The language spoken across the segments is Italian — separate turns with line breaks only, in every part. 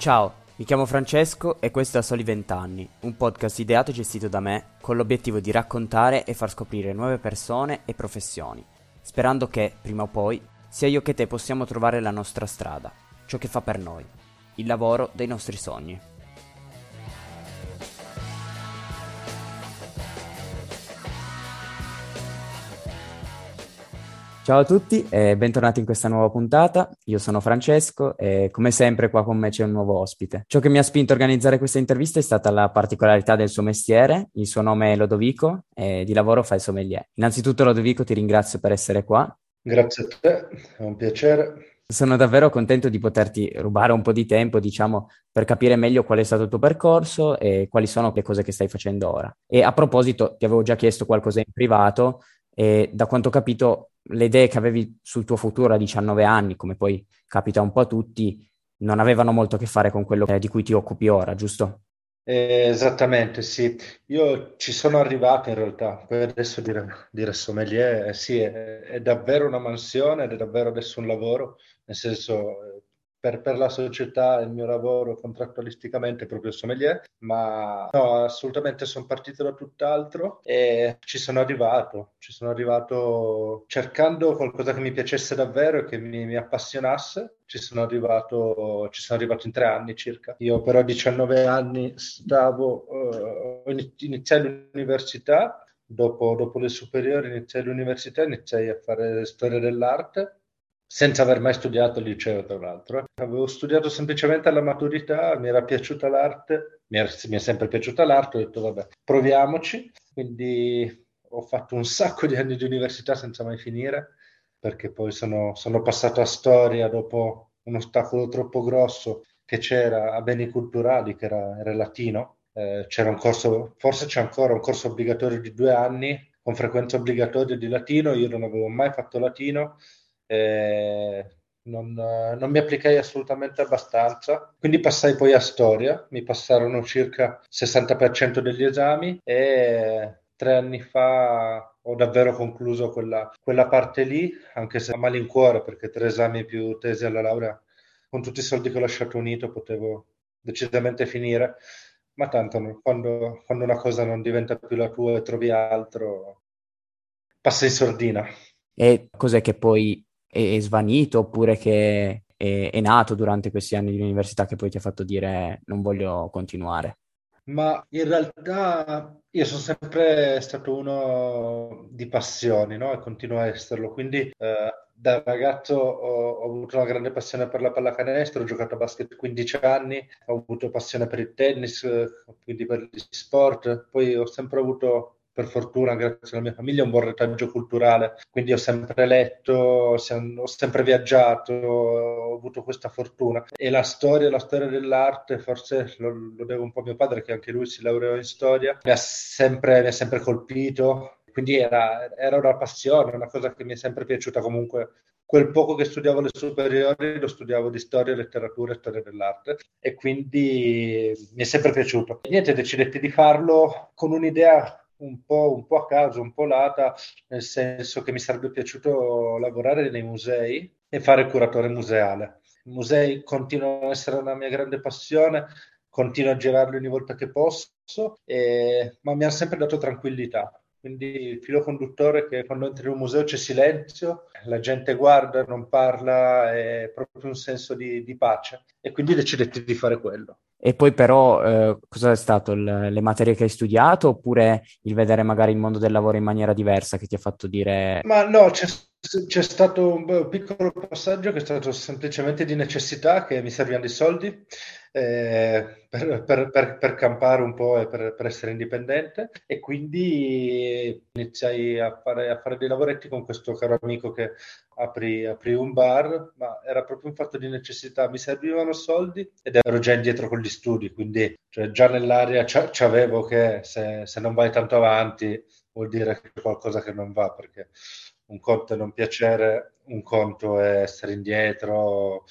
Ciao, mi chiamo Francesco e questo è A Soli 20 anni, un podcast ideato e gestito da me con l'obiettivo di raccontare e far scoprire nuove persone e professioni, sperando che, prima o poi, sia io che te possiamo trovare la nostra strada, ciò che fa per noi, il lavoro dei nostri sogni. Ciao a tutti e bentornati in questa nuova puntata. Io sono Francesco e come sempre qua con me c'è un nuovo ospite. Ciò che mi ha spinto a organizzare questa intervista è stata la particolarità del suo mestiere. Il suo nome è Lodovico e di lavoro fa il sommelier. Innanzitutto Lodovico ti ringrazio per essere qua.
Grazie a te, è un piacere.
Sono davvero contento di poterti rubare un po' di tempo, diciamo, per capire meglio qual è stato il tuo percorso e quali sono le cose che stai facendo ora. E a proposito, ti avevo già chiesto qualcosa in privato e da quanto ho capito le idee che avevi sul tuo futuro a 19 anni, come poi capita un po' a tutti, non avevano molto a che fare con quello di cui ti occupi ora, giusto?
Eh, esattamente, sì. Io ci sono arrivato in realtà, poi adesso dire, dire sommelier, eh, sì, è, è, davvero una mansione ed è davvero adesso un lavoro, nel senso eh, per, per, la società il mio lavoro contrattualisticamente proprio sommelier, ma no, assolutamente sono partito da tutt'altro e ci sono arrivato, ci sono arrivato cercando qualcosa che mi piacesse davvero e che mi, mi appassionasse. Ci sono, arrivato, ci sono arrivato in tre anni circa. Io però a 19 anni stavo, uh, iniziai l'università Dopo, dopo, le superiori iniziai l'università, iniziai a fare storia dell'arte senza aver mai studiato al liceo, tra l'altro. Avevo studiato semplicemente alla maturità, mi era piaciuta l'arte, mi, era, mi è sempre piaciuta l'arte, ho detto vabbè, proviamoci. Quindi ho fatto un sacco di anni di università senza mai finire, perché poi sono, sono passato a storia dopo un ostacolo troppo grosso che c'era a beni culturali, che era, era latino. Eh, c'era un corso, forse c'è ancora un corso obbligatorio di due anni, con frequenza obbligatoria di latino, io non avevo mai fatto latino, eh, non, non, mi applicai assolutamente abbastanza, quindi passai poi a storia, mi passarono circa il 60% degli esami e tre anni fa ho davvero concluso quella, quella parte lì, anche se a malincuore perché tre esami più tesi alla laurea, con tutti i soldi che ho lasciato unito potevo decisamente finire, ma tanto quando, quando una cosa non diventa più la tua e trovi altro, passa in sordina.
E cos'è che poi è, svanito oppure che è, è, nato durante questi anni di università che poi ti ha fatto dire non voglio continuare?
Ma in realtà io sono sempre stato uno di passioni, no? E continuo a esserlo. Quindi eh, da ragazzo ho, ho, avuto una grande passione per la pallacanestro, ho giocato a basket 15 anni, ho avuto passione per il tennis, quindi per gli sport. Poi ho sempre avuto per fortuna, grazie alla mia famiglia, un buon retaggio culturale. Quindi ho sempre letto, ho sempre viaggiato, ho avuto questa fortuna. E la storia, la storia dell'arte, forse lo, lo devo un po' a mio padre, che anche lui si laureò in storia, mi ha sempre, mi ha sempre colpito. Quindi era, era una passione, una cosa che mi è sempre piaciuta comunque quel poco che studiavo alle superiori lo studiavo di storia, letteratura e storia dell'arte e quindi mi è sempre piaciuto. Niente, decidetti di farlo con un'idea un po', un po' a caso, un po' lata, nel senso che mi sarebbe piaciuto lavorare nei musei e fare curatore museale. I musei continuano ad essere una mia grande passione, continuo a girarli ogni volta che posso, e, ma mi hanno sempre dato tranquillità. Quindi il filo conduttore è che quando entri in un museo c'è silenzio, la gente guarda, non parla, è proprio un senso di, di pace. E quindi decidetti di fare quello.
E poi però eh, cosa è stato? Il, le materie che hai studiato oppure il vedere magari il mondo del lavoro in maniera diversa che ti ha fatto dire...
Ma no, c'è, c'è stato un piccolo passaggio che è stato semplicemente di necessità, che mi servivano dei soldi eh, per, per, per, per, campare un po' e per, essere indipendente. E quindi iniziai a fare, a fare, dei lavoretti con questo caro amico che aprì, aprì un bar, ma era proprio un fatto di necessità, mi servivano soldi ed ero già indietro con gli studi, quindi cioè, già nell'aria c'avevo che se, se non vai tanto avanti vuol dire che c'è qualcosa che non va perché un conto è non piacere, un conto è essere indietro,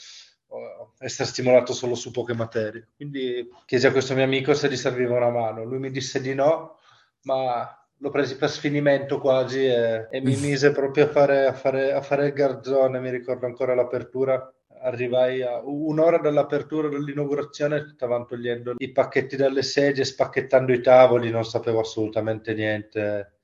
essere stimolato solo su poche materie. Quindi chiesi a questo mio amico se gli serviva una mano. Lui mi disse di no, ma l'ho preso per sfinimento quasi e, e mi mise proprio a fare, a, fare, a fare, il garzone. Mi ricordo ancora l'apertura arrivai a un'ora dall'apertura dell'inaugurazione, stavano togliendo i pacchetti dalle sedie, spacchettando i tavoli, non sapevo assolutamente niente,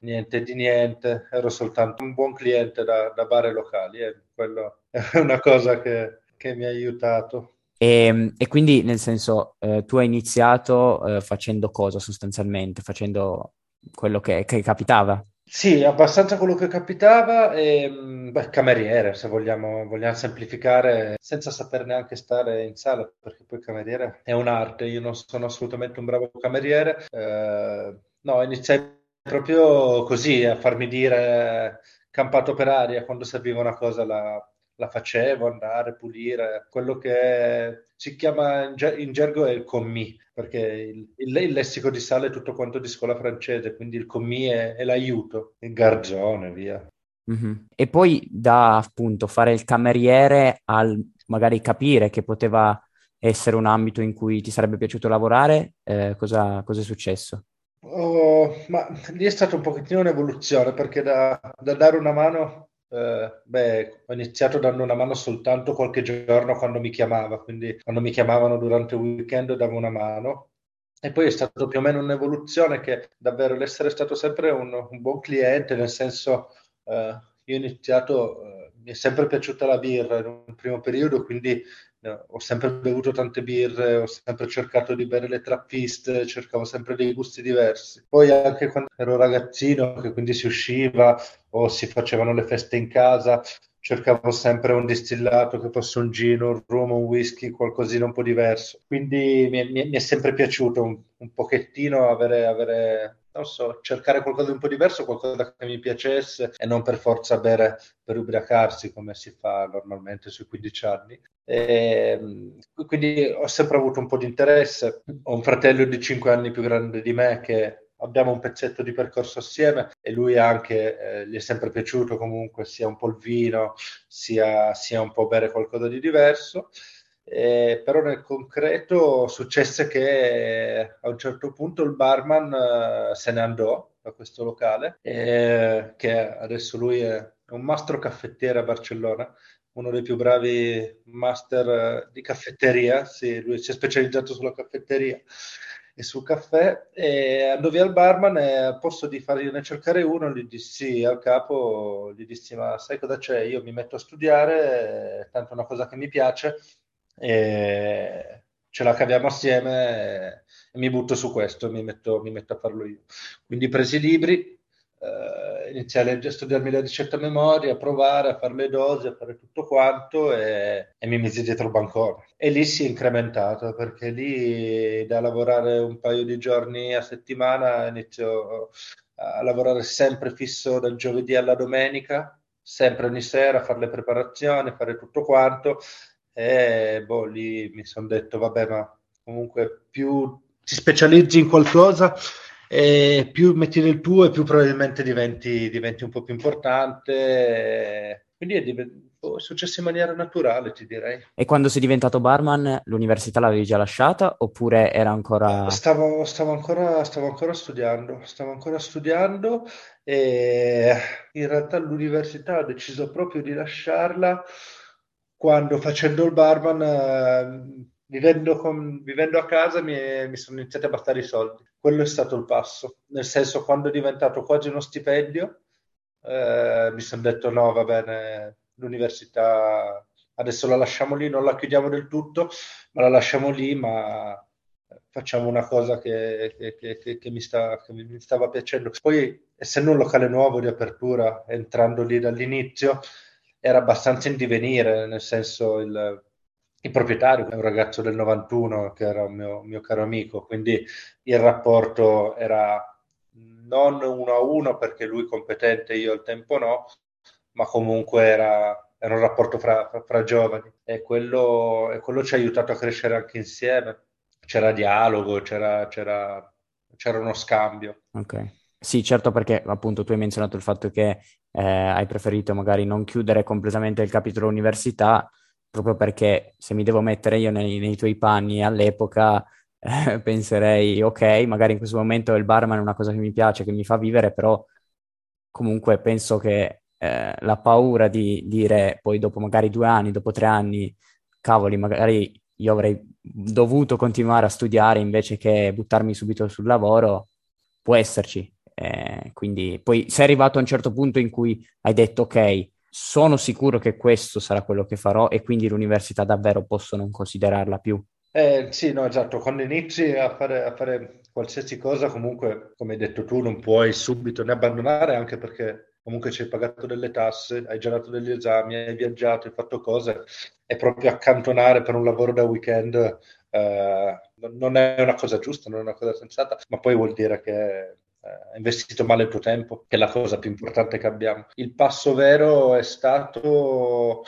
niente di niente, ero soltanto un buon cliente da, da bar locali e quello è una cosa che, che mi ha aiutato.
E, e, quindi, nel senso, eh, tu hai iniziato eh, facendo cosa sostanzialmente? Facendo quello che, che capitava?
Sì, abbastanza quello che capitava e mm, beh, cameriere, se vogliamo, vogliamo semplificare, senza saper neanche stare in sala, perché poi cameriere è un'arte, io non sono assolutamente un bravo cameriere. Eh, no, iniziai proprio così a farmi dire campato per aria, quando serviva una cosa la, la facevo, andare, pulire, quello che si chiama in, ger- in gergo è il commis, perché il, il, il, lessico di sale è tutto quanto di scuola francese, quindi il commis è, è l'aiuto, il garzone, via.
Mm-hmm. E poi da appunto fare il cameriere al magari capire che poteva essere un ambito in cui ti sarebbe piaciuto lavorare, eh, cosa, cosa, è successo?
Oh, ma lì è stata un pochettino un'evoluzione perché da, da dare una mano eh, beh, ho iniziato dando una mano soltanto qualche giorno quando mi chiamava, quindi quando mi chiamavano durante il weekend davo una mano. E poi è stato più o meno un'evoluzione che davvero l'essere stato sempre un, un buon cliente, nel senso, eh, io ho iniziato, eh, mi è sempre piaciuta la birra in un primo periodo, quindi ho sempre bevuto tante birre, ho sempre cercato di bere le trappiste, cercavo sempre dei gusti diversi. Poi anche quando ero ragazzino, che quindi si usciva o si facevano le feste in casa, cercavo sempre un distillato che fosse un gino, un rum, un whisky, qualcosina un po' diverso. Quindi mi, mi, mi è sempre piaciuto un, un pochettino avere, avere non so, cercare qualcosa di un po' diverso, qualcosa che mi piacesse e non per forza bere per ubriacarsi come si fa normalmente sui 15 anni. E, quindi ho sempre avuto un po' di interesse. Ho un fratello di 5 anni più grande di me che abbiamo un pezzetto di percorso assieme e lui anche eh, gli è sempre piaciuto comunque sia un po' il vino, sia, sia un po' bere qualcosa di diverso. Eh, però nel concreto successe che a un certo punto il barman eh, se ne andò da questo locale, eh, che adesso lui è un mastro caffettiere a Barcellona, uno dei più bravi master eh, di caffetteria, sì, lui si è specializzato sulla caffetteria e sul caffè e andò via al barman e al posto di fargliene cercare uno gli dissi al capo, gli dissi ma sai cosa c'è? Io mi metto a studiare, tanto una cosa che mi piace e ce la caviamo assieme e mi butto su questo, mi metto, mi metto a farlo io. Quindi presi i libri, eh, leggere, a studiarmi la ricetta a memoria, a provare, a fare le dosi, a fare tutto quanto e, e mi misi dietro il bancone. E lì si è incrementato perché lì da lavorare un paio di giorni a settimana inizio a lavorare sempre fisso dal giovedì alla domenica, sempre ogni sera, a fare le preparazioni, a fare tutto quanto e boh, lì mi sono detto, vabbè, ma comunque più ti specializzi in qualcosa e più metti del tuo e più probabilmente diventi, diventi un po' più importante. Quindi è, div- boh, è, successo in maniera naturale, ti direi.
E quando sei diventato barman, l'università l'avevi già lasciata oppure era ancora...
Stavo, stavo, ancora, stavo ancora studiando, stavo ancora studiando e in realtà l'università ha deciso proprio di lasciarla quando facendo il barman, eh, vivendo, con, vivendo, a casa, mi, mi, sono iniziati a bastare i soldi. Quello è stato il passo. Nel senso, quando è diventato quasi uno stipendio, eh, mi sono detto no, va bene, l'università adesso la lasciamo lì, non la chiudiamo del tutto, ma la lasciamo lì, ma facciamo una cosa che, che, che, che mi, sta, mi, stava piacendo. Poi, essendo un locale nuovo di apertura, entrando lì dall'inizio, era abbastanza in divenire, nel senso il, il proprietario è un ragazzo del 91 che era un mio, mio caro amico, quindi il rapporto era non uno a uno perché lui competente, io al tempo no, ma comunque era, era un rapporto fra, fra, fra giovani e quello, e quello, ci ha aiutato a crescere anche insieme. C'era dialogo, c'era, c'era, c'era uno scambio.
Ok. Sì, certo, perché appunto tu hai menzionato il fatto che eh, hai preferito magari non chiudere completamente il capitolo università, proprio perché se mi devo mettere io nei, nei tuoi panni all'epoca eh, penserei, ok, magari in questo momento il barman è una cosa che mi piace, che mi fa vivere, però comunque penso che eh, la paura di dire poi dopo magari due anni, dopo tre anni, cavoli, magari io avrei dovuto continuare a studiare invece che buttarmi subito sul lavoro, può esserci. Eh, quindi poi sei arrivato a un certo punto in cui hai detto ok, sono sicuro che questo sarà quello che farò e quindi l'università davvero posso non considerarla più.
Eh, sì, no, esatto, quando inizi a fare, a fare qualsiasi cosa, comunque, come hai detto tu, non puoi subito ne abbandonare, anche perché comunque ci hai pagato delle tasse, hai girato degli esami, hai viaggiato, hai fatto cose, e proprio accantonare per un lavoro da weekend eh, non è una cosa giusta, non è una cosa sensata, ma poi vuol dire che hai investito male il tuo tempo, che è la cosa più importante che abbiamo. Il passo vero è stato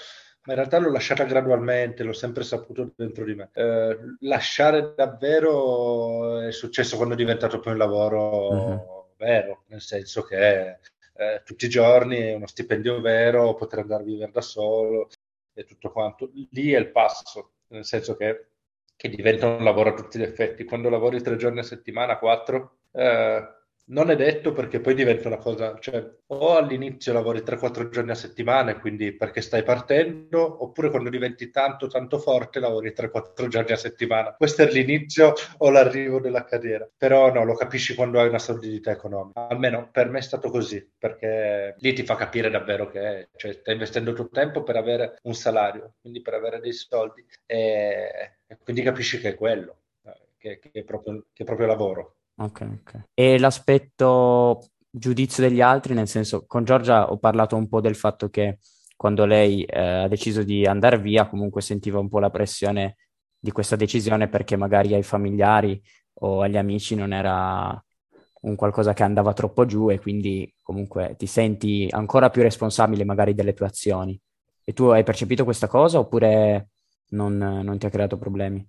ma in realtà l'ho lasciata gradualmente, l'ho sempre saputo dentro di me. Eh, lasciare davvero è successo quando è diventato più un lavoro uh-huh. vero, nel senso che eh, tutti i giorni uno stipendio vero, poter andare a vivere da solo e tutto quanto. Lì è il passo, nel senso che, che diventa un lavoro a tutti gli effetti. Quando lavori tre giorni a settimana, quattro, eh, non è detto perché poi diventa una cosa, cioè o all'inizio lavori 3-4 giorni a settimana, quindi perché stai partendo, oppure quando diventi tanto tanto forte lavori 3-4 giorni a settimana. Questo è l'inizio o l'arrivo della carriera. Però no, lo capisci quando hai una solidità economica. Almeno per me è stato così, perché lì ti fa capire davvero che cioè, stai investendo il tuo tempo per avere un salario, quindi per avere dei soldi, e, e quindi capisci che è quello, eh, che, che, è proprio, che è proprio lavoro.
Ok, ok. E l'aspetto giudizio degli altri, nel senso, con Giorgia ho parlato un po' del fatto che quando lei eh, ha deciso di andare via, comunque sentiva un po' la pressione di questa decisione perché magari ai familiari o agli amici non era un qualcosa che andava troppo giù e quindi comunque ti senti ancora più responsabile magari delle tue azioni. E tu hai percepito questa cosa oppure non, non ti ha creato problemi?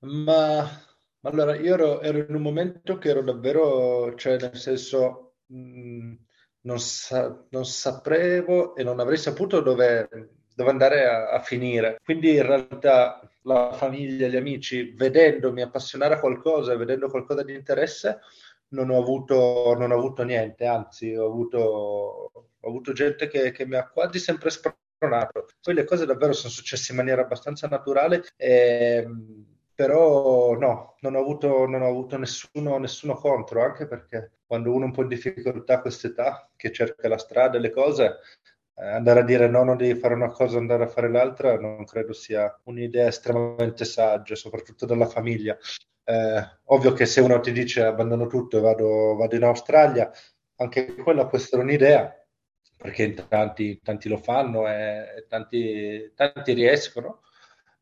Ma allora, io ero, ero in un momento che ero davvero, cioè nel senso, mh, mm, non, sa- non sapevo e non avrei saputo dove, dove andare a, a finire. Quindi in realtà la famiglia, gli amici, vedendomi appassionare a qualcosa, vedendo qualcosa di interesse, non ho avuto, non ho avuto niente, anzi ho avuto, ho avuto gente che, che mi ha quasi sempre spronato. Poi le cose davvero sono successe in maniera abbastanza naturale e però no, non ho avuto, non ho avuto nessuno, nessuno, contro, anche perché quando uno è un po' in difficoltà a quest'età, che cerca la strada e le cose, eh, andare a dire no, non devi fare una cosa, andare a fare l'altra, non credo sia un'idea estremamente saggia, soprattutto dalla famiglia. Eh, ovvio che se uno ti dice abbandono tutto e vado, vado in Australia, anche quella può essere un'idea, perché tanti, tanti lo fanno e tanti, tanti riescono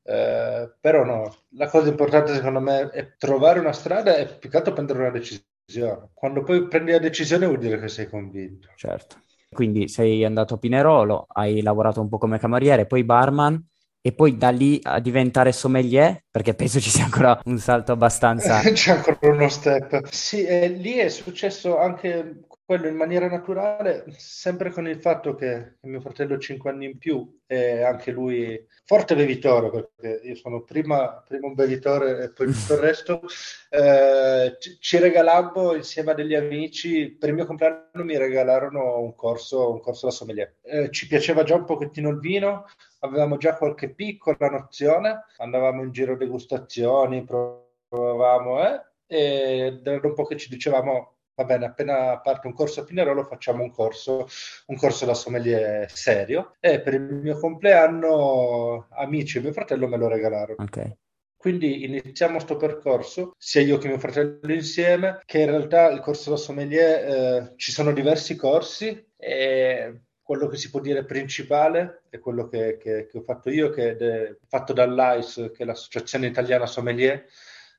eh, però no, la cosa importante secondo me è trovare una strada e più che altro prendere una decisione. Quando poi prendi la decisione vuol dire che sei convinto.
Certo. Quindi sei andato a Pinerolo, hai lavorato un po' come cameriere, poi barman e poi da lì a diventare sommelier, perché penso ci sia ancora un salto abbastanza...
C'è ancora uno step. Sì, e lì è successo anche quello in maniera naturale, sempre con il fatto che mio fratello ha 5 anni in più e anche lui forte bevitore, perché io sono prima, prima un bevitore e poi tutto il resto, eh, ci regalammo insieme a degli amici, per il mio compleanno mi regalarono un corso, un corso da sommelier. Eh, ci piaceva già un pochettino il vino, avevamo già qualche piccola nozione, andavamo in giro degustazioni, provavamo, eh, ed era un po' che ci dicevamo va bene, appena parte un corso a Pinerolo facciamo un corso, un corso da sommelier serio e per il mio compleanno amici e mio fratello me lo regalarono.
Okay.
Quindi iniziamo questo percorso, sia io che mio fratello insieme, che in realtà il corso da sommelier eh, ci sono diversi corsi e quello che si può dire principale è quello che, che, che ho fatto io, che è fatto dall'AIS, che è l'Associazione Italiana Sommelier,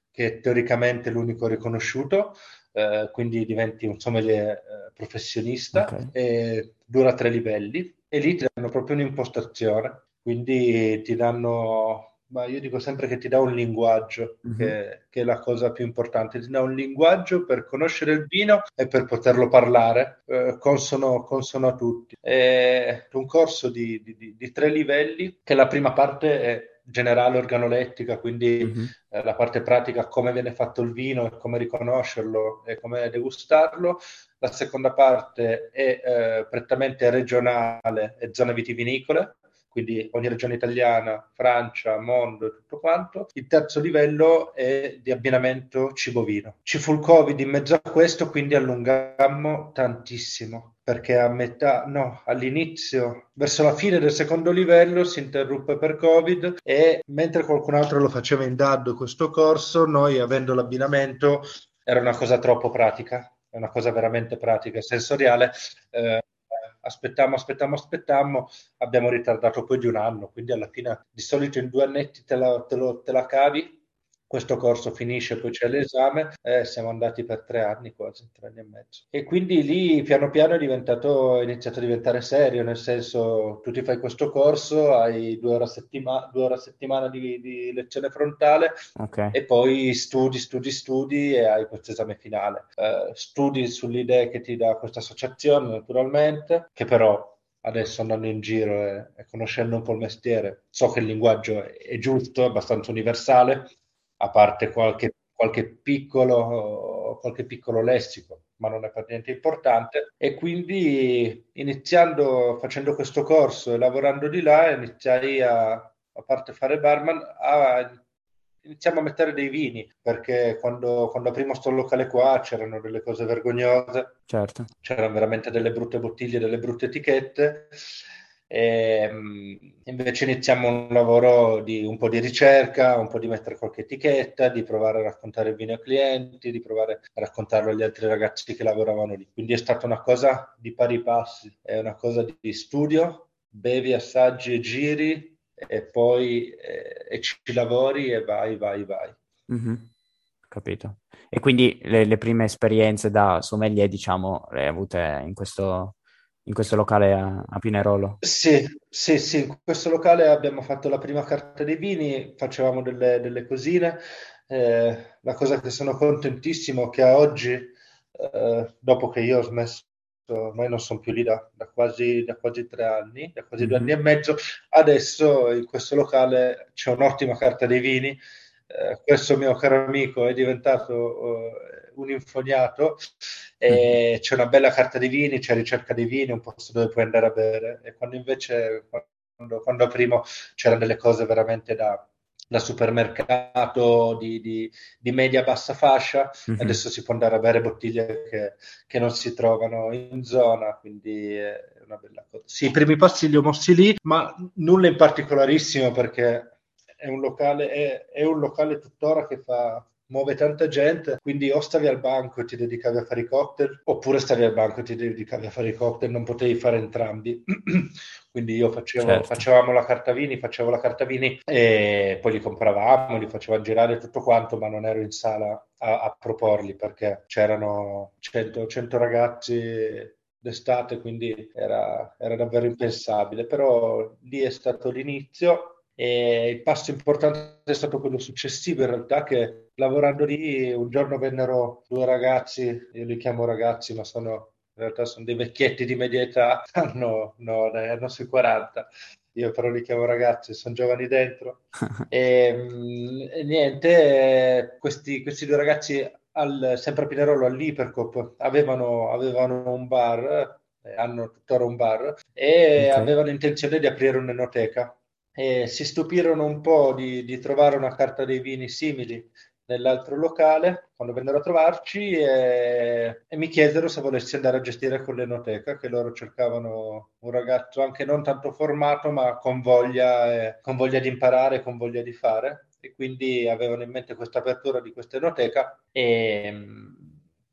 che è teoricamente l'unico riconosciuto, eh, quindi diventi un sommelier eh, professionista okay. dura tre livelli e lì ti danno proprio un'impostazione, quindi ti danno ma io dico sempre che ti dà un linguaggio, mm-hmm. che, che, è la cosa più importante, ti dà un linguaggio per conoscere il vino e per poterlo parlare, eh, consono, consono, a tutti. È un corso di, di, di, tre livelli, che la prima parte è generale organolettica, quindi mm-hmm. eh, la parte pratica, come viene fatto il vino e come riconoscerlo e come degustarlo. La seconda parte è eh, prettamente regionale e zone vitivinicole, quindi ogni regione italiana, Francia, mondo e tutto quanto. Il terzo livello è di abbinamento cibo-vino. Ci fu il Covid in mezzo a questo, quindi allungammo tantissimo perché a metà, no, all'inizio, verso la fine del secondo livello si interruppe per Covid e mentre qualcun altro lo faceva in DAD questo corso, noi avendo l'abbinamento era una cosa troppo pratica, è una cosa veramente pratica e sensoriale. Eh, aspettiamo, aspettiamo, aspettiamo, abbiamo ritardato poi di un anno, quindi alla fine di solito in due annetti te la, te lo, te la cavi questo corso finisce, poi c'è l'esame, eh, siamo andati per tre anni quasi, tre anni e mezzo. E quindi lì piano piano è diventato, è iniziato a diventare serio, nel senso tu ti fai questo corso, hai due ore a, settima- due ore a settimana di, di lezione frontale okay. e poi studi, studi, studi e hai questo esame finale. Eh, studi sulle idee che ti dà questa associazione naturalmente, che però adesso andando in giro e, e, conoscendo un po' il mestiere, so che il linguaggio è, è giusto, è abbastanza universale, a parte qualche, qualche, piccolo, qualche piccolo lessico, ma non è per niente importante. E quindi iniziando, facendo questo corso e lavorando di là, iniziai a, a parte fare barman, a iniziamo a mettere dei vini perché quando, quando aprimo sto locale qua c'erano delle cose vergognose,
certo.
c'erano veramente delle brutte bottiglie, delle brutte etichette e, ehm, invece iniziamo un lavoro di un po' di ricerca, un po' di mettere qualche etichetta, di provare a raccontare il vino ai clienti, di provare a raccontarlo agli altri ragazzi che lavoravano lì. Quindi è stata una cosa di pari passi, è una cosa di studio, bevi, assaggi e giri e poi eh, e ci lavori e vai, vai, vai.
Mm-hmm. Capito. E quindi le, le, prime esperienze da sommelier, diciamo, le hai avute in questo, in questo locale a, a, Pinerolo?
Sì, sì, sì, in questo locale abbiamo fatto la prima carta dei vini, facevamo delle, delle cosine. Eh, la cosa che sono contentissimo è che a oggi, eh, dopo che io ho smesso, ormai non sono più lì da, da, quasi, da quasi, tre anni, da quasi mm-hmm. due anni e mezzo, adesso in questo locale c'è un'ottima carta dei vini. Eh, questo mio caro amico è diventato uh, un infognato e mm. c'è una bella carta di vini, c'è ricerca di vini, un posto dove puoi andare a bere e quando invece quando, quando aprimo c'erano delle cose veramente da, da supermercato di, di, di, media bassa fascia, mm-hmm. adesso si può andare a bere bottiglie che, che, non si trovano in zona, quindi è una bella cosa. Sì, i primi passi li ho mossi lì, ma nulla in particolarissimo perché è un locale, è, è un locale tuttora che fa muove tanta gente, quindi o stavi al banco e ti dedicavi a fare i cocktail, oppure stavi al banco e ti dedicavi a fare i cocktail, non potevi fare entrambi. quindi io facevo, certo. facevamo la carta vini, facevo la carta vini e poi li compravamo, li facevamo girare tutto quanto, ma non ero in sala a, a proporli perché c'erano 100, 100 ragazzi d'estate, quindi era, era davvero impensabile, però lì è stato l'inizio e il passo importante è stato quello successivo, in realtà, che lavorando lì un giorno vennero due ragazzi, io li chiamo ragazzi, ma sono in realtà sono dei vecchietti di media età, hanno, no, hanno sui 40, io però li chiamo ragazzi, sono giovani dentro. e, mm, e niente, questi, questi, due ragazzi, al, sempre a Pinerolo, all'Ipercop, avevano, avevano un bar, eh, hanno tuttora un bar, e okay. avevano intenzione di aprire un'enoteca e si stupirono un po' di, di, trovare una carta dei vini simili nell'altro locale quando vennero a trovarci e, e, mi chiesero se volessi andare a gestire con l'enoteca che loro cercavano un ragazzo anche non tanto formato ma con voglia, eh, con voglia di imparare, con voglia di fare e quindi avevano in mente questa apertura di questa enoteca e,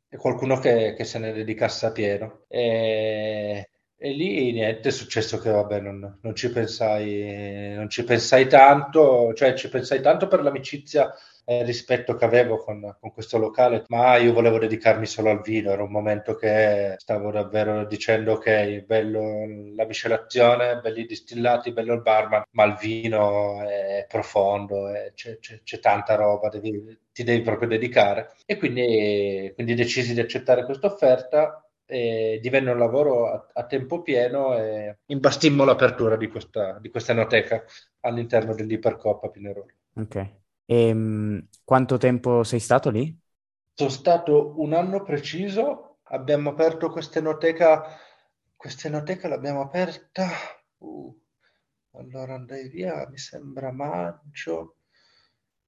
e qualcuno che, che, se ne dedicasse a pieno. E, e lì niente, è successo che vabbè, non, non, ci pensai, non ci pensai tanto, cioè ci pensai tanto per l'amicizia e il rispetto che avevo con, con, questo locale, ma io volevo dedicarmi solo al vino, era un momento che stavo davvero dicendo ok, bello la miscelazione, belli distillati, bello il barman, ma il vino è profondo, è, c'è, c'è, c'è, tanta roba, devi, ti devi proprio dedicare. E quindi, quindi decisi di accettare questa offerta e divenne un lavoro a, a tempo pieno e imbastimmo l'apertura di questa, di questa enoteca all'interno dell'Ipercoppa Pinerolo.
Ok. E um, quanto tempo sei stato lì?
Sono stato un anno preciso, abbiamo aperto questa enoteca, l'abbiamo aperta, uh, allora andai via, mi sembra maggio,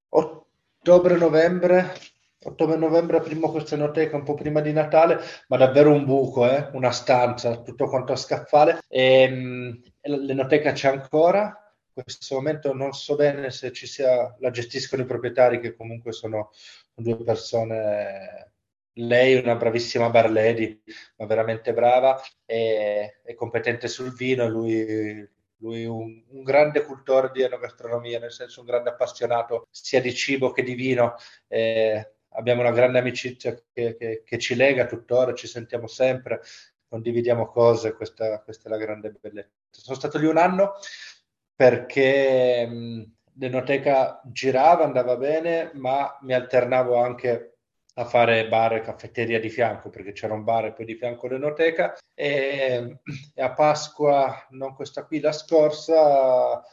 ottobre-novembre, ottobre-novembre primo questa enoteca, un po' prima di Natale, ma davvero un buco, eh? una stanza, tutto quanto a scaffale. E, mh, l'enoteca c'è ancora, questo momento non so bene se ci sia, la gestiscono i proprietari che comunque sono due persone, lei è una bravissima bar lady, ma veramente brava e, e competente sul vino, lui, lui un, un, grande cultore di enogastronomia, nel senso un grande appassionato sia di cibo che di vino. Eh, abbiamo una grande amicizia che, che, che, ci lega tuttora, ci sentiamo sempre, condividiamo cose, questa, questa è la grande bellezza. Sono stato lì un anno perché l'enoteca girava, andava bene, ma mi alternavo anche a fare bar e caffetteria di fianco, perché c'era un bar e poi di fianco l'enoteca. E, e a Pasqua, non questa qui, la scorsa,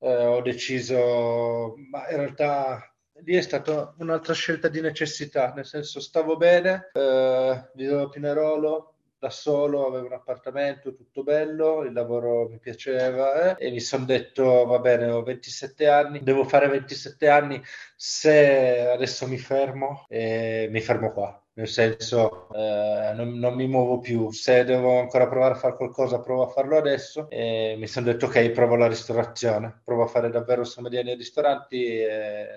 eh, ho deciso, ma in realtà lì è stata un'altra scelta di necessità, nel senso stavo bene, eh, vivevo a Pinerolo, da solo, avevo un appartamento, tutto bello, il lavoro mi piaceva eh, e mi sono detto va bene, ho 27 anni, devo fare 27 anni, se adesso mi fermo, eh, mi fermo qua. Nel senso, eh, non, non, mi muovo più. Se devo ancora provare a fare qualcosa, provo a farlo adesso. E mi sono detto, ok, provo la ristorazione, provo a fare davvero sommelier nei ristoranti,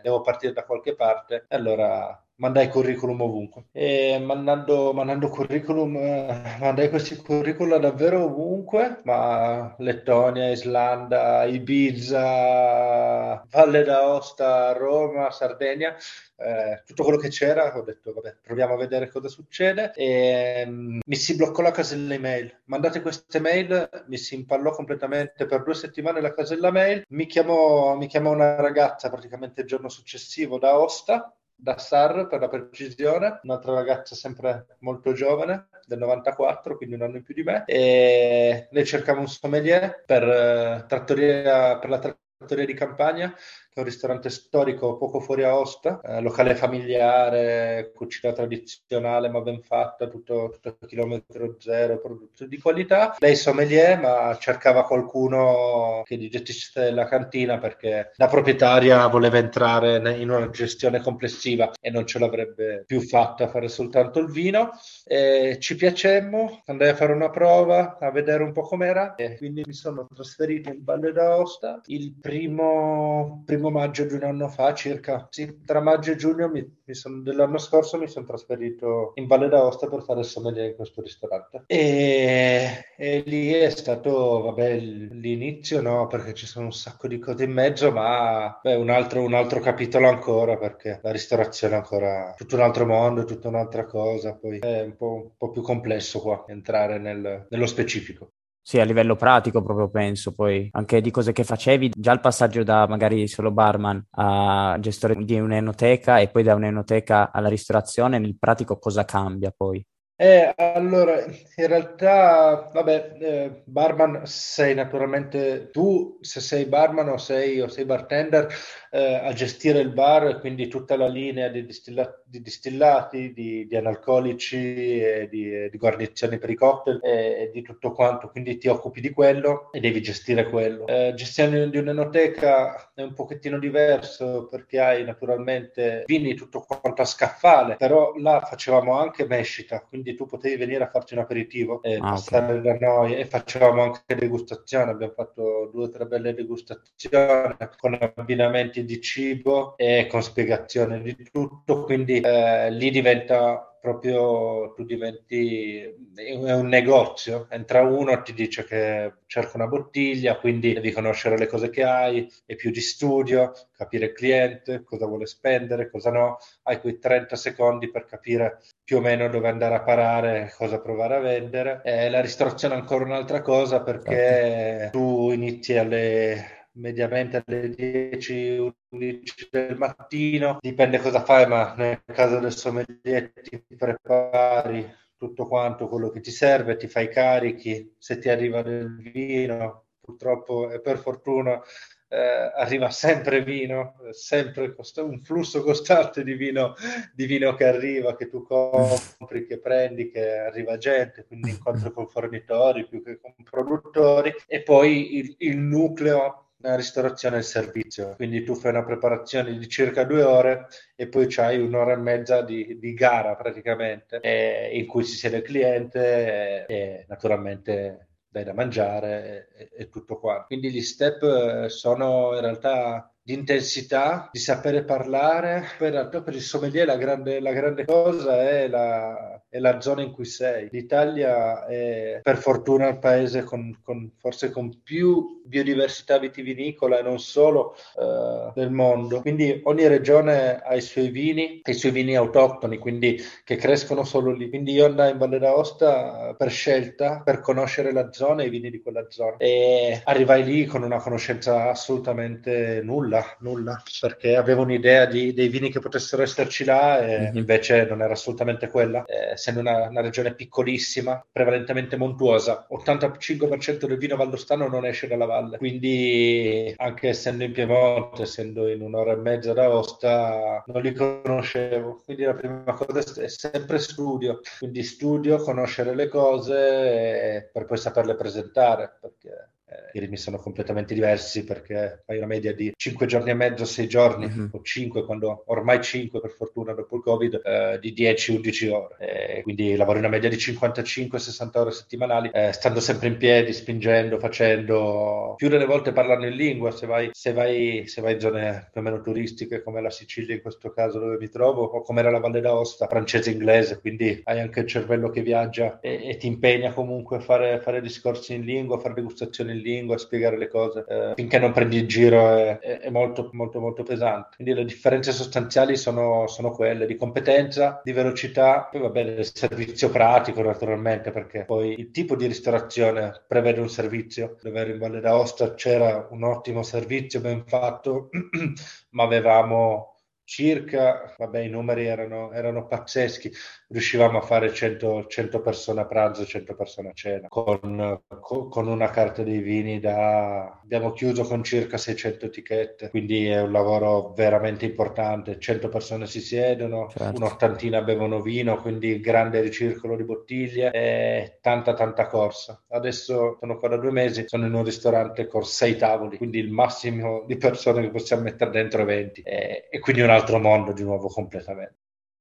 devo partire da qualche parte. E allora mandai curriculum ovunque. E mandando, mandando curriculum eh, mandai questi curriculum davvero ovunque ma Lettonia, Islanda, Ibiza Valle d'Aosta, Roma, Sardegna eh, tutto quello che c'era ho detto vabbè proviamo a vedere cosa succede. E um, mi si bloccò la casella email. Mandate queste mail mi si impallò completamente per due settimane la casella mail. Mi chiamò, mi chiamò una ragazza praticamente il giorno successivo da Aosta da SAR per la precisione, un'altra ragazza sempre molto giovane, del 94, quindi un anno in più di me, e lei cercava un sommelier per, uh, trattoria, per la trattoria di campagna è un ristorante storico poco fuori a Osta, eh, locale familiare, cucina tradizionale ma ben fatta, tutto, tutto chilometro zero, prodotto di qualità. Lei sommelier ma cercava qualcuno che gli gestisse la cantina perché la proprietaria voleva entrare in una gestione complessiva e non ce l'avrebbe più fatta fare soltanto il vino. E ci piacemmo, andai a fare una prova, a vedere un po' com'era e quindi mi sono trasferito in Valle d'Aosta il primo, primo primo maggio di un anno fa circa. Sì, tra maggio e giugno mi, mi son, dell'anno scorso mi sono trasferito in Valle d'Aosta per fare il sommelier in questo ristorante. E, e lì è stato, vabbè, l'inizio no, perché ci sono un sacco di cose in mezzo, ma beh, un, altro, un altro capitolo ancora, perché la ristorazione è ancora tutto un altro mondo, tutta un'altra cosa. Poi è un po', un po più complesso qua entrare nel, nello specifico.
Sì, a livello pratico proprio penso, poi anche di cose che facevi, già il passaggio da magari solo barman a gestore di un'enoteca e poi da un'enoteca alla ristorazione, nel pratico cosa cambia poi?
Eh, allora, in realtà, vabbè, eh, barman sei naturalmente tu, se sei barman o sei, o sei bartender, eh, a gestire il bar, quindi tutta la linea di, distilla- di distillati, di, di, analcolici, e di, di, guarnizioni per i cocktail e, e, di tutto quanto, quindi ti occupi di quello e devi gestire quello. Eh, gestione di un'enoteca è un pochettino diverso perché hai naturalmente vini tutto quanto a scaffale, però là facevamo anche mescita, quindi quindi tu potevi venire a farci un aperitivo e ah, passare okay. da noi e facevamo anche degustazioni, abbiamo fatto due o tre belle degustazioni con abbinamenti di cibo e con spiegazione di tutto, quindi eh, lì diventa proprio tu diventi è un negozio, entra uno e ti dice che cerca una bottiglia, quindi devi conoscere le cose che hai, è più di studio, capire il cliente, cosa vuole spendere, cosa no, hai quei 30 secondi per capire più o meno dove andare a parare, cosa provare a vendere. E la ristorazione è ancora un'altra cosa perché tu inizi alle mediamente alle 10, 11 del mattino, dipende cosa fai, ma nel caso del sommelier ti prepari tutto quanto quello che ti serve, ti fai carichi, se ti arriva del vino, purtroppo e per fortuna eh, arriva sempre vino, sempre cost- un flusso costante di vino, di vino che arriva, che tu compri, che prendi, che arriva gente, quindi incontri con fornitori più che con produttori e poi il, il nucleo la ristorazione e il servizio. Quindi tu fai una preparazione di circa due ore e poi c'hai un'ora e mezza di, di gara praticamente, eh, in cui si siede il cliente e, e naturalmente dai da mangiare e, e, tutto qua. Quindi gli step eh, sono in realtà di intensità, di sapere parlare. Poi in realtà per il sommelier la grande, la grande cosa è la, è la, zona in cui sei. L'Italia è per fortuna il paese con, con forse con più biodiversità vitivinicola e non solo uh, del mondo. Quindi ogni regione ha i suoi vini, i suoi vini autoctoni, quindi che crescono solo lì. Quindi io andai in Valle d'Aosta per scelta, per conoscere la zona e i vini di quella zona. E arrivai lì con una conoscenza assolutamente nulla, nulla, perché avevo un'idea di, dei vini che potessero esserci là e mm-hmm. invece non era assolutamente quella. Eh, essendo una, una regione piccolissima, prevalentemente montuosa, 85% del vino valdostano non esce dalla valle. Quindi anche essendo in Piemonte, essendo in un'ora e mezza da Osta, non li conoscevo. Quindi la prima cosa è sempre studio. Quindi studio, conoscere le cose per poi saperle presentare, perché eh, i ritmi sono completamente diversi perché fai una media di 5 giorni e mezzo, 6 giorni mm-hmm. o 5, quando ormai 5 per fortuna dopo il Covid, eh, di 10-11 ore. Eh, quindi lavori una media di 55-60 ore settimanali, eh, stando sempre in piedi, spingendo, facendo, più delle volte parlando in lingua, se vai, se vai, se vai in zone più o meno turistiche come la Sicilia in questo caso dove mi trovo, o come era la Valle d'Aosta, francese-inglese, quindi hai anche il cervello che viaggia e, e ti impegna comunque a fare, fare discorsi in lingua, fare degustazioni in lingua lingua, spiegare le cose, eh, finché non prendi il giro è, è, è, molto, molto, molto pesante. Quindi le differenze sostanziali sono, sono quelle di competenza, di velocità, poi va bene il servizio pratico naturalmente, perché poi il tipo di ristorazione prevede un servizio. Dove ero in Valle d'Aosta c'era un ottimo servizio ben fatto, ma avevamo circa, vabbè i numeri erano, erano pazzeschi, riuscivamo a fare 100, 100, persone a pranzo, 100 persone a cena, con, con, una carta dei vini da... abbiamo chiuso con circa 600 etichette, quindi è un lavoro veramente importante, 100 persone si siedono, certo. un'ottantina bevono vino, quindi grande ricircolo di bottiglie e tanta tanta corsa. Adesso sono qua da due mesi, sono in un ristorante con sei tavoli, quindi il massimo di persone che possiamo mettere dentro è 20 e, e quindi un altro mondo di nuovo completamente.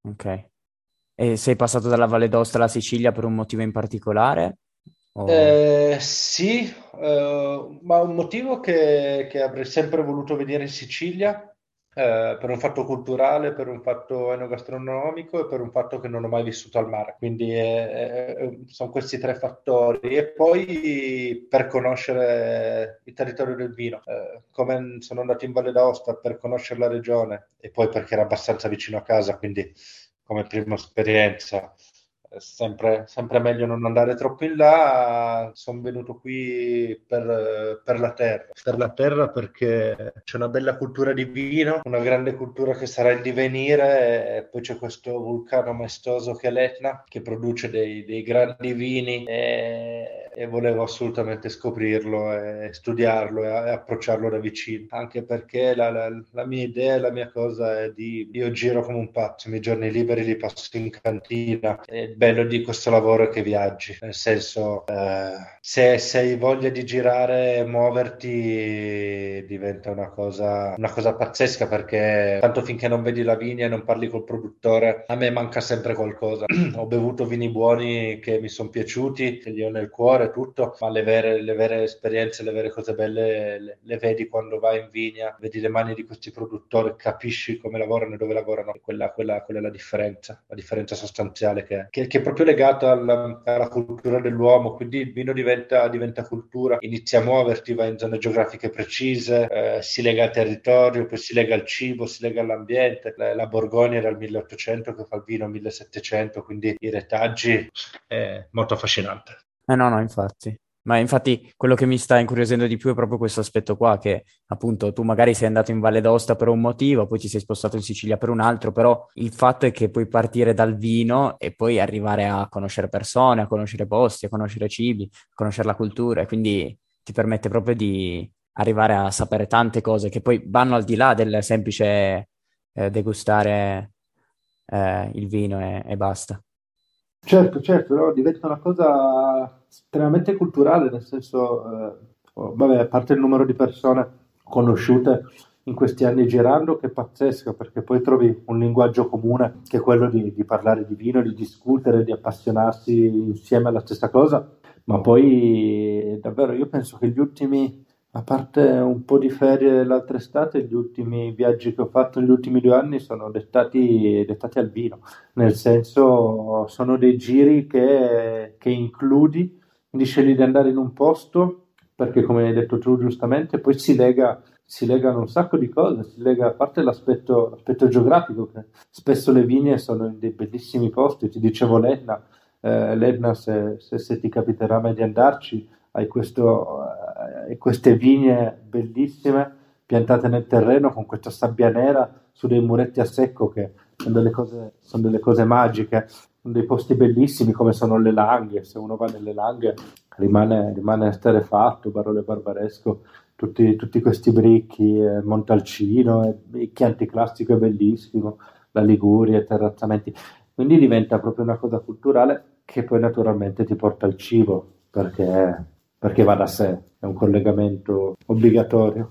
Ok. E sei passato dalla Valle d'Aosta alla Sicilia per un motivo in particolare?
O... Eh, sì, eh, ma un motivo che, che, avrei sempre voluto vedere in Sicilia, eh, per un fatto culturale, per un fatto enogastronomico e per un fatto che non ho mai vissuto al mare. Quindi eh, eh, sono questi tre fattori. E poi per conoscere il territorio del vino, eh, come sono andato in Valle d'Aosta per conoscere la regione e poi perché era abbastanza vicino a casa, quindi come prima esperienza. Sempre, sempre meglio non andare troppo in là. Sono venuto qui per, per, la terra. Per la terra perché c'è una bella cultura di vino, una grande cultura che sarà in divenire, e poi c'è questo vulcano maestoso che è l'Etna, che produce dei, dei grandi vini. E e volevo assolutamente scoprirlo e studiarlo e, approcciarlo da vicino, anche perché la, la, la, mia idea la mia cosa è di io giro come un pazzo, i miei giorni liberi li passo in cantina e il bello di questo lavoro è che viaggi, nel senso eh, se, se hai voglia di girare e muoverti diventa una cosa, una cosa pazzesca perché tanto finché non vedi la vigna e non parli col produttore a me manca sempre qualcosa. Ho bevuto vini buoni che mi sono piaciuti, che li ho nel cuore tutto, ma le vere, le vere esperienze, le vere cose belle le, le, vedi quando vai in vigna, vedi le mani di questi produttori, capisci come lavorano e dove lavorano. Quella, quella, quella è la differenza, la differenza sostanziale che, che, che è proprio legata alla, alla, cultura dell'uomo. Quindi il vino diventa, diventa, cultura, inizia a muoverti, va in zone geografiche precise, eh, si lega al territorio, poi si lega al cibo, si lega all'ambiente. La, la Borgogna era il 1800 che fa il vino 1700, quindi i retaggi è molto affascinante.
Eh no, no, infatti. Ma infatti quello che mi sta incuriosendo di più è proprio questo aspetto qua, che appunto tu magari sei andato in Valle d'Aosta per un motivo, poi ti sei spostato in Sicilia per un altro, però il fatto è che puoi partire dal vino e poi arrivare a conoscere persone, a conoscere posti, a conoscere cibi, a conoscere la cultura, e quindi ti permette proprio di arrivare a sapere tante cose che poi vanno al di là del semplice eh, degustare eh, il vino e, e basta.
Certo, certo, no? diventa una cosa estremamente culturale, nel senso, eh, oh, vabbè, a parte il numero di persone conosciute in questi anni girando, che è pazzesco, perché poi trovi un linguaggio comune, che è quello di, di parlare di vino, di discutere, di appassionarsi insieme alla stessa cosa, ma poi davvero io penso che gli ultimi a parte un po' di ferie l'altra estate, gli ultimi viaggi che ho fatto negli ultimi due anni sono dettati, dettati al vino, nel senso sono dei giri che, che includi, quindi scegli di andare in un posto perché come hai detto tu giustamente, poi si lega si legano un sacco di cose, si lega a parte l'aspetto, l'aspetto geografico, che spesso le vigne sono in dei bellissimi posti, ti dicevo l'Etna, eh, l'Etna se, se, se, ti capiterà mai di andarci, hai questo, eh, queste vigne bellissime piantate nel terreno con questa sabbia nera su dei muretti a secco che sono delle cose, sono delle cose magiche, sono dei posti bellissimi come sono le Langhe, se uno va nelle Langhe rimane, rimane esterefatto, Barolo Barbaresco, tutti, tutti questi bricchi, eh, Montalcino, eh, Chianti Classico è bellissimo, la Liguria, i terrazzamenti, quindi diventa proprio una cosa culturale che poi naturalmente ti porta al cibo, perché perché va da sé, è un collegamento obbligatorio.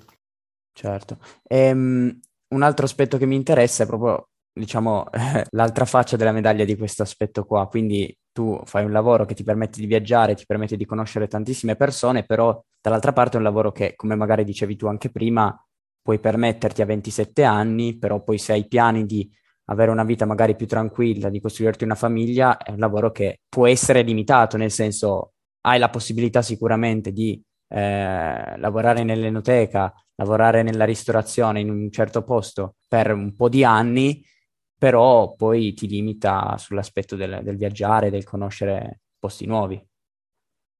Certo. E, um, un altro aspetto che mi interessa è proprio, diciamo, l'altra faccia della medaglia di questo aspetto qua. Quindi tu fai un lavoro che ti permette di viaggiare, ti permette di conoscere tantissime persone, però dall'altra parte è un lavoro che, come magari dicevi tu anche prima, puoi permetterti a 27 anni, però poi se hai piani di avere una vita magari più tranquilla, di costruirti una famiglia, è un lavoro che può essere limitato, nel senso hai la possibilità sicuramente di eh, lavorare nell'enoteca, lavorare nella ristorazione in un certo posto per un po' di anni, però poi ti limita sull'aspetto del, del viaggiare, del conoscere posti nuovi.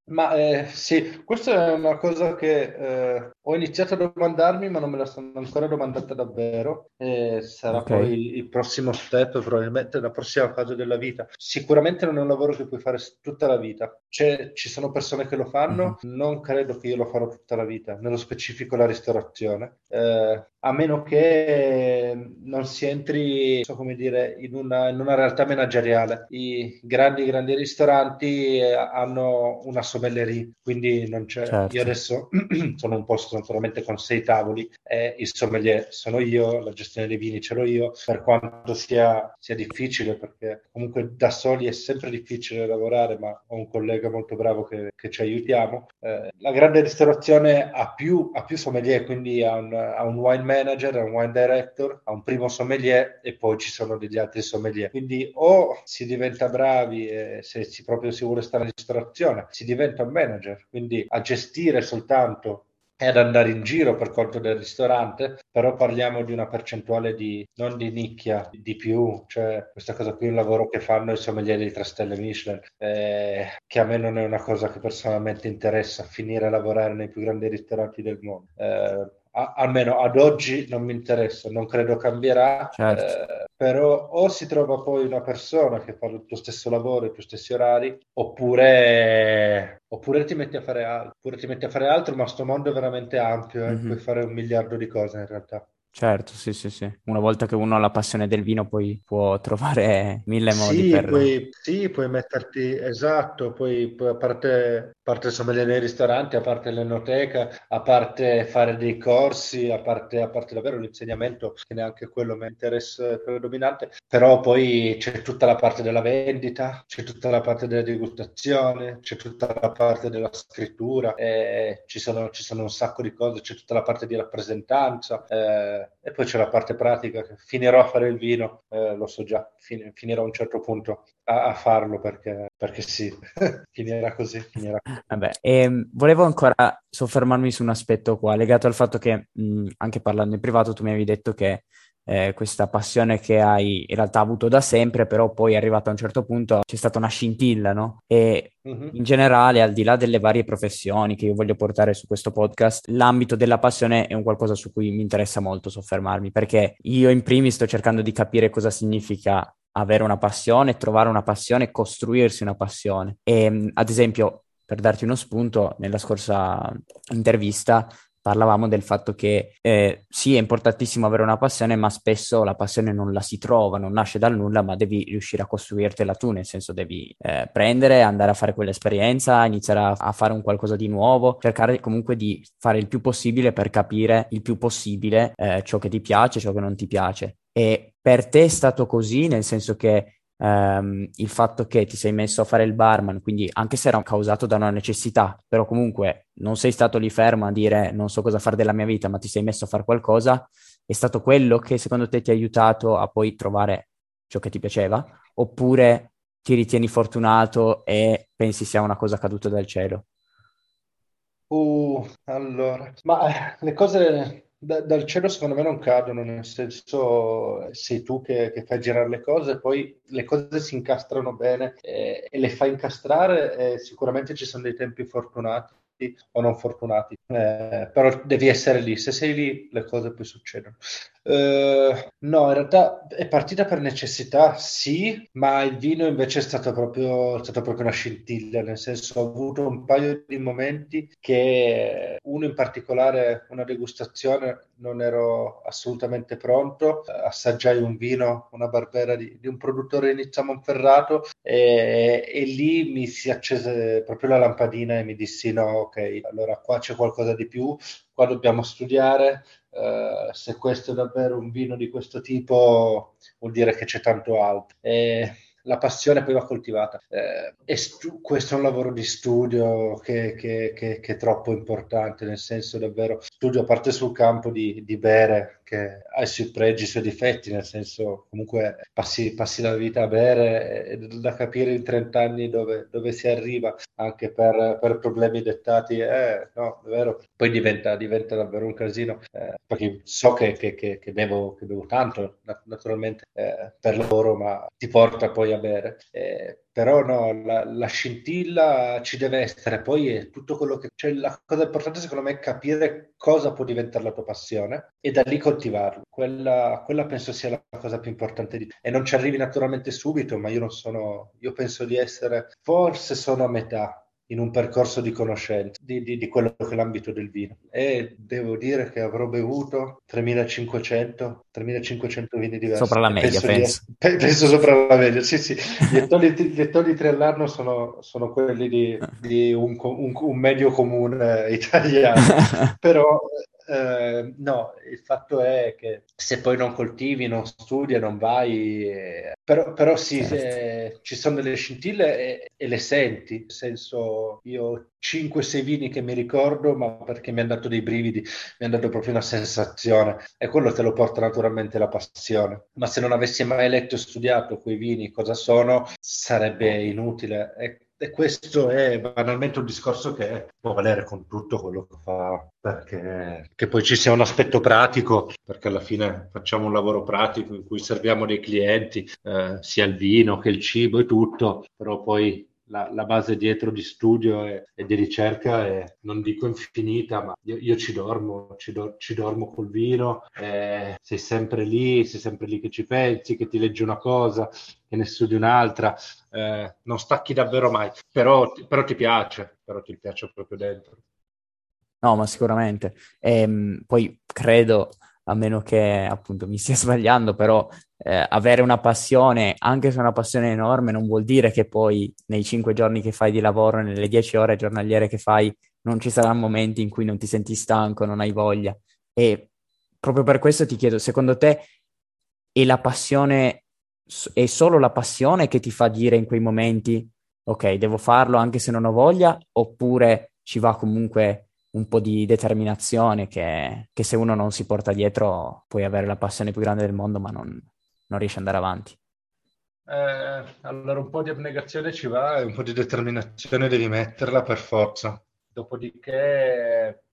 Ma eh, sì, questa è una cosa che eh, ho iniziato a domandarmi, ma non me la sono ancora domandata davvero. E sarà okay. poi il prossimo step, probabilmente la prossima fase della vita. Sicuramente non è un lavoro che puoi fare tutta la vita. C'è, ci sono persone che lo fanno, mm-hmm. non credo che io lo farò tutta la vita, nello specifico la ristorazione. Eh, a meno che non si entri, so come dire, in una, in una realtà manageriale. I grandi, grandi ristoranti eh, hanno una sommellerie, quindi non c'è. Certo. Io adesso sono un posto naturalmente con sei tavoli, e il sommelier sono io, la gestione dei vini ce l'ho io, per quanto sia, sia difficile, perché comunque da soli è sempre difficile lavorare, ma ho un collega molto bravo che, che ci aiutiamo. Eh, la grande ristorazione ha più, ha più sommelier, quindi ha un, ha un wine manager, un wine director, ha un primo sommelier e poi ci sono degli altri sommelier. Quindi o si diventa bravi e se si proprio si vuole stare in ristorazione, si diventa un manager, quindi a gestire soltanto e ad andare in giro per conto del ristorante, però parliamo di una percentuale di non di nicchia, di più, cioè questa cosa qui è un lavoro che fanno i sommelier di tre stelle Michelin, eh, che a me non è una cosa che personalmente interessa, finire a lavorare nei più grandi ristoranti del mondo. Eh, a, almeno ad oggi non mi interessa, non credo cambierà, certo. eh, però o si trova poi una persona che fa il tuo stesso lavoro, i tuoi stessi orari, oppure, oppure, ti, metti a fare altro, oppure ti metti a fare altro, ma sto mondo è veramente ampio, eh, mm-hmm. puoi fare un miliardo di cose in realtà.
Certo, sì, sì, sì. Una volta che uno ha la passione del vino, poi può trovare mille modi
sì,
per...
Puoi, sì, puoi metterti, esatto, poi, poi a parte, a parte sommelier nei ristoranti, a parte l'enoteca, a parte fare dei corsi, a parte, a parte davvero l'insegnamento, che neanche quello mi interessa predominante, però poi c'è tutta la parte della vendita, c'è tutta la parte della degustazione, c'è tutta la parte della scrittura, eh, ci, sono, ci, sono, un sacco di cose, c'è tutta la parte di rappresentanza. Eh, e poi c'è la parte pratica, che finirò a fare il vino, eh, lo so già, fin- finirò a un certo punto a, a farlo perché, perché sì, finirà così. Finirà.
Vabbè, e, ehm, volevo ancora soffermarmi su un aspetto qua, legato al fatto che mh, anche parlando in privato tu mi avevi detto che eh, questa passione che hai in realtà avuto da sempre, però poi arrivato a un certo punto c'è stata una scintilla, no? E mm-hmm. in generale, al di là delle varie professioni che io voglio portare su questo podcast, l'ambito della passione è un qualcosa su cui mi interessa molto soffermarmi, perché io in primis sto cercando di capire cosa significa avere una passione, trovare una passione, costruirsi una passione. E ad esempio, per darti uno spunto, nella scorsa intervista parlavamo del fatto che eh, sì, è importantissimo avere una passione, ma spesso la passione non la si trova, non nasce dal nulla, ma devi riuscire a costruirtela tu, nel senso devi eh, prendere, andare a fare quell'esperienza, iniziare a, a, fare un qualcosa di nuovo, cercare comunque di fare il più possibile per capire il più possibile eh, ciò che ti piace, ciò che non ti piace. E per te è stato così, nel senso che Um, il fatto che ti sei messo a fare il barman, quindi anche se era causato da una necessità, però comunque non sei stato lì fermo a dire non so cosa fare della mia vita, ma ti sei messo a fare qualcosa, è stato quello che secondo te ti ha aiutato a poi trovare ciò che ti piaceva? Oppure ti ritieni fortunato e pensi sia una cosa caduta dal cielo?
Uh, allora, ma eh, le cose da, dal cielo secondo me non cadono, nel senso sei tu che, che fai girare le cose, poi le cose si incastrano bene eh, e le fai incastrare e sicuramente ci sono dei tempi fortunati o non fortunati, eh, però devi essere lì, se sei lì le cose poi succedono. Uh, no, in realtà è partita per necessità, sì, ma il vino invece è stato proprio, è stato proprio una scintilla, nel senso ho avuto un paio di momenti che uno in particolare, una degustazione, non ero assolutamente pronto, assaggiai un vino, una barbera di, di un produttore di Nizza Monferrato e, e, lì mi si accese proprio la lampadina e mi dissi no, ok, allora qua c'è qualcosa di più, qua dobbiamo studiare, uh, se questo è davvero un vino di questo tipo vuol dire che c'è tanto altro. E la passione poi va coltivata. Eh, e stu- questo è un lavoro di studio che, che, che, che, è troppo importante, nel senso davvero studio a parte sul campo di, di bere, che ha i suoi pregi, i suoi difetti, nel senso comunque passi, passi la vita a bere e da capire in 30 anni dove, dove si arriva anche per, per problemi dettati, eh, no, è vero, poi diventa, diventa davvero un casino, eh, perché so che, che, che, che, bevo, che bevo tanto naturalmente eh, per lavoro, ma ti porta poi a bere. Eh, però no, la, la, scintilla ci deve essere, poi è tutto quello che... Cioè, la cosa importante secondo me è capire cosa può diventare la tua passione e da lì coltivarlo. Quella, quella penso sia la cosa più importante di... E non ci arrivi naturalmente subito, ma io non sono... Io penso di essere... Forse sono a metà, in un percorso di conoscenza di, di, di, quello che è l'ambito del vino. E devo dire che avrò bevuto 3500 3500 vini diversi.
Sopra la media penso,
penso. Di, penso sopra la media sì sì. Gli ettolitri all'anno sono, sono quelli di, di un, un, un, medio comune italiano. Però eh, no, il fatto è che se poi non coltivi, non studi, non vai, eh, però, però sì, eh, ci sono delle scintille e, e, le senti, nel senso io 5-6 vini che mi ricordo, ma perché mi hanno dato dei brividi, mi hanno dato proprio una sensazione e quello te lo porta naturalmente la passione. Ma se non avessi mai letto e studiato quei vini cosa sono, sarebbe inutile. E e questo è banalmente un discorso che può valere con tutto quello che fa, perché che poi ci sia un aspetto pratico, perché alla fine facciamo un lavoro pratico in cui serviamo dei clienti, eh, sia il vino che il cibo e tutto, però poi la, la, base dietro di studio e, e, di ricerca è, non dico infinita, ma io, io ci dormo, ci, do, ci, dormo col vino, eh, sei sempre lì, sei sempre lì che ci pensi, che ti leggi una cosa, che ne studi un'altra, eh, non stacchi davvero mai, però, però, ti piace, però ti piace proprio dentro.
No, ma sicuramente. E, ehm, poi credo a meno che appunto mi stia sbagliando, però eh, avere una passione, anche se una passione enorme, non vuol dire che poi nei cinque giorni che fai di lavoro, nelle dieci ore giornaliere che fai, non ci saranno momenti in cui non ti senti stanco, non hai voglia. E proprio per questo ti chiedo, secondo te è la passione, è solo la passione che ti fa dire in quei momenti, ok, devo farlo anche se non ho voglia, oppure ci va comunque un po' di determinazione che, che, se uno non si porta dietro puoi avere la passione più grande del mondo ma non, non riesci ad andare avanti.
Eh, allora un po' di abnegazione ci va e un po' di determinazione devi metterla per forza. Dopodiché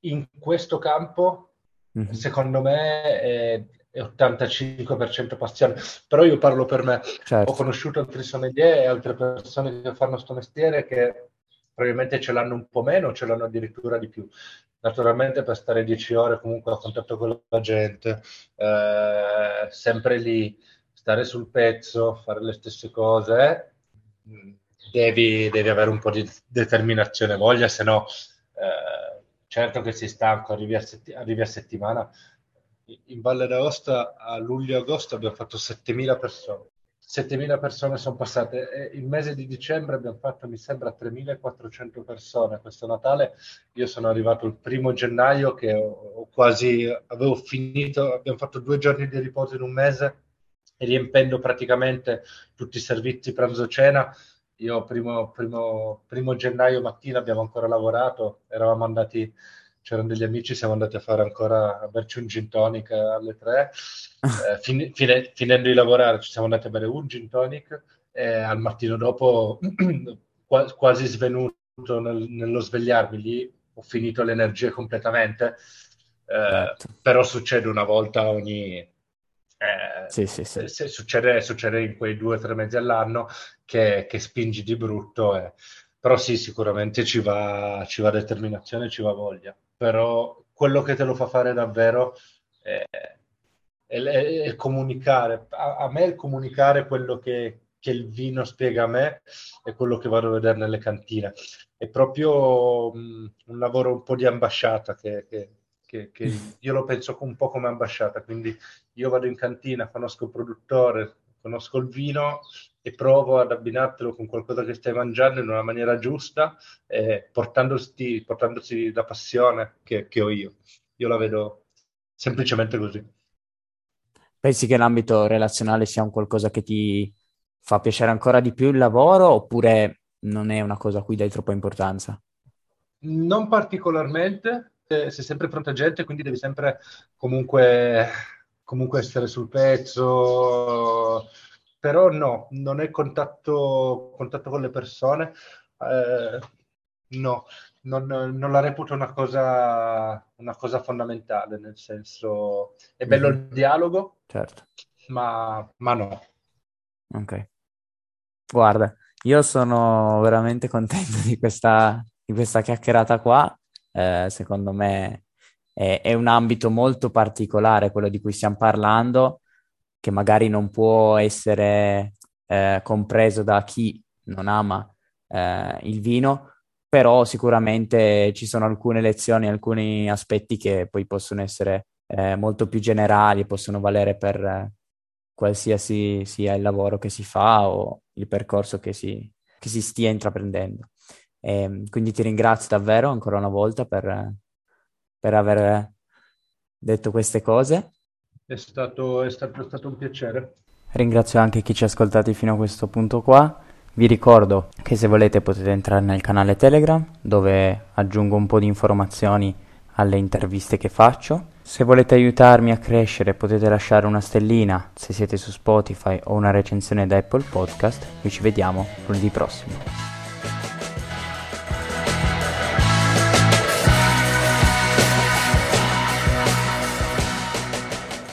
in questo campo mm-hmm. secondo me è, è 85% passione, però io parlo per me. Certo. Ho conosciuto altri sommelier e altre persone che fanno questo mestiere che probabilmente ce l'hanno un po' meno, ce l'hanno addirittura di più. Naturalmente per stare 10 ore comunque a contatto con la gente, eh, sempre lì, stare sul pezzo, fare le stesse cose, devi, devi avere un po' di determinazione e voglia, se no eh, certo che sei stanco, arrivi a, setti- arrivi a settimana, in Valle d'Aosta a luglio-agosto abbiamo fatto 7.000 persone. 7.000 persone sono passate. E il mese di dicembre abbiamo fatto, mi sembra, 3.400 persone. Questo Natale io sono arrivato il primo gennaio che ho, ho quasi, avevo finito, abbiamo fatto due giorni di riposo in un mese, riempendo praticamente tutti i servizi pranzo-cena. Io primo, primo, primo gennaio mattina abbiamo ancora lavorato, eravamo andati c'erano degli amici, siamo andati a fare ancora a berci un gin tonic alle tre, eh, fin, fine, finendo di lavorare ci siamo andati a bere un gin tonic e al mattino dopo quasi svenuto nel, nello svegliarmi lì, ho finito l'energia completamente, eh, certo. però succede una volta ogni... Eh, sì, sì, sì. Succede, succede, in quei due o tre mesi all'anno che, che spingi di brutto, eh. Però sì, sicuramente ci va, ci va determinazione, ci va voglia però quello che te lo fa fare davvero è, è, è comunicare. A, a, me il comunicare quello che, che, il vino spiega a me è quello che vado a vedere nelle cantine. È proprio um, un lavoro un po' di ambasciata che, che, che, che io lo penso un po' come ambasciata, quindi io vado in cantina, conosco il produttore, conosco il vino e provo ad abbinartelo con qualcosa che stai mangiando in una maniera giusta, eh, portandosi, portandosi la passione che, che ho io. Io la vedo semplicemente così.
Pensi che l'ambito relazionale sia un qualcosa che ti fa piacere ancora di più il lavoro oppure non è una cosa a cui dai troppa importanza?
Non particolarmente, eh, sei sempre pronta gente, quindi devi sempre comunque, comunque essere sul pezzo, però no, non è contatto, contatto con le persone, eh, no, non, non, la reputo una cosa, una cosa fondamentale, nel senso è bello il dialogo, certo. ma, ma no.
Ok. Guarda, io sono veramente contento di questa, di questa chiacchierata qua. Eh, secondo me è, è, un ambito molto particolare quello di cui stiamo parlando che magari non può essere eh, compreso da chi non ama eh, il vino, però sicuramente ci sono alcune lezioni, alcuni aspetti che poi possono essere eh, molto più generali, possono valere per eh, qualsiasi sia il lavoro che si fa o il percorso che si, che si stia intraprendendo. E, ehm, quindi ti ringrazio davvero ancora una volta per, per aver detto queste cose
è stato, è stato, è stato un piacere.
Ringrazio anche chi ci ha ascoltati fino a questo punto qua. Vi ricordo che se volete potete entrare nel canale Telegram dove aggiungo un po' di informazioni alle interviste che faccio. Se volete aiutarmi a crescere potete lasciare una stellina se siete su Spotify o una recensione da Apple Podcast. Noi ci vediamo lunedì prossimo.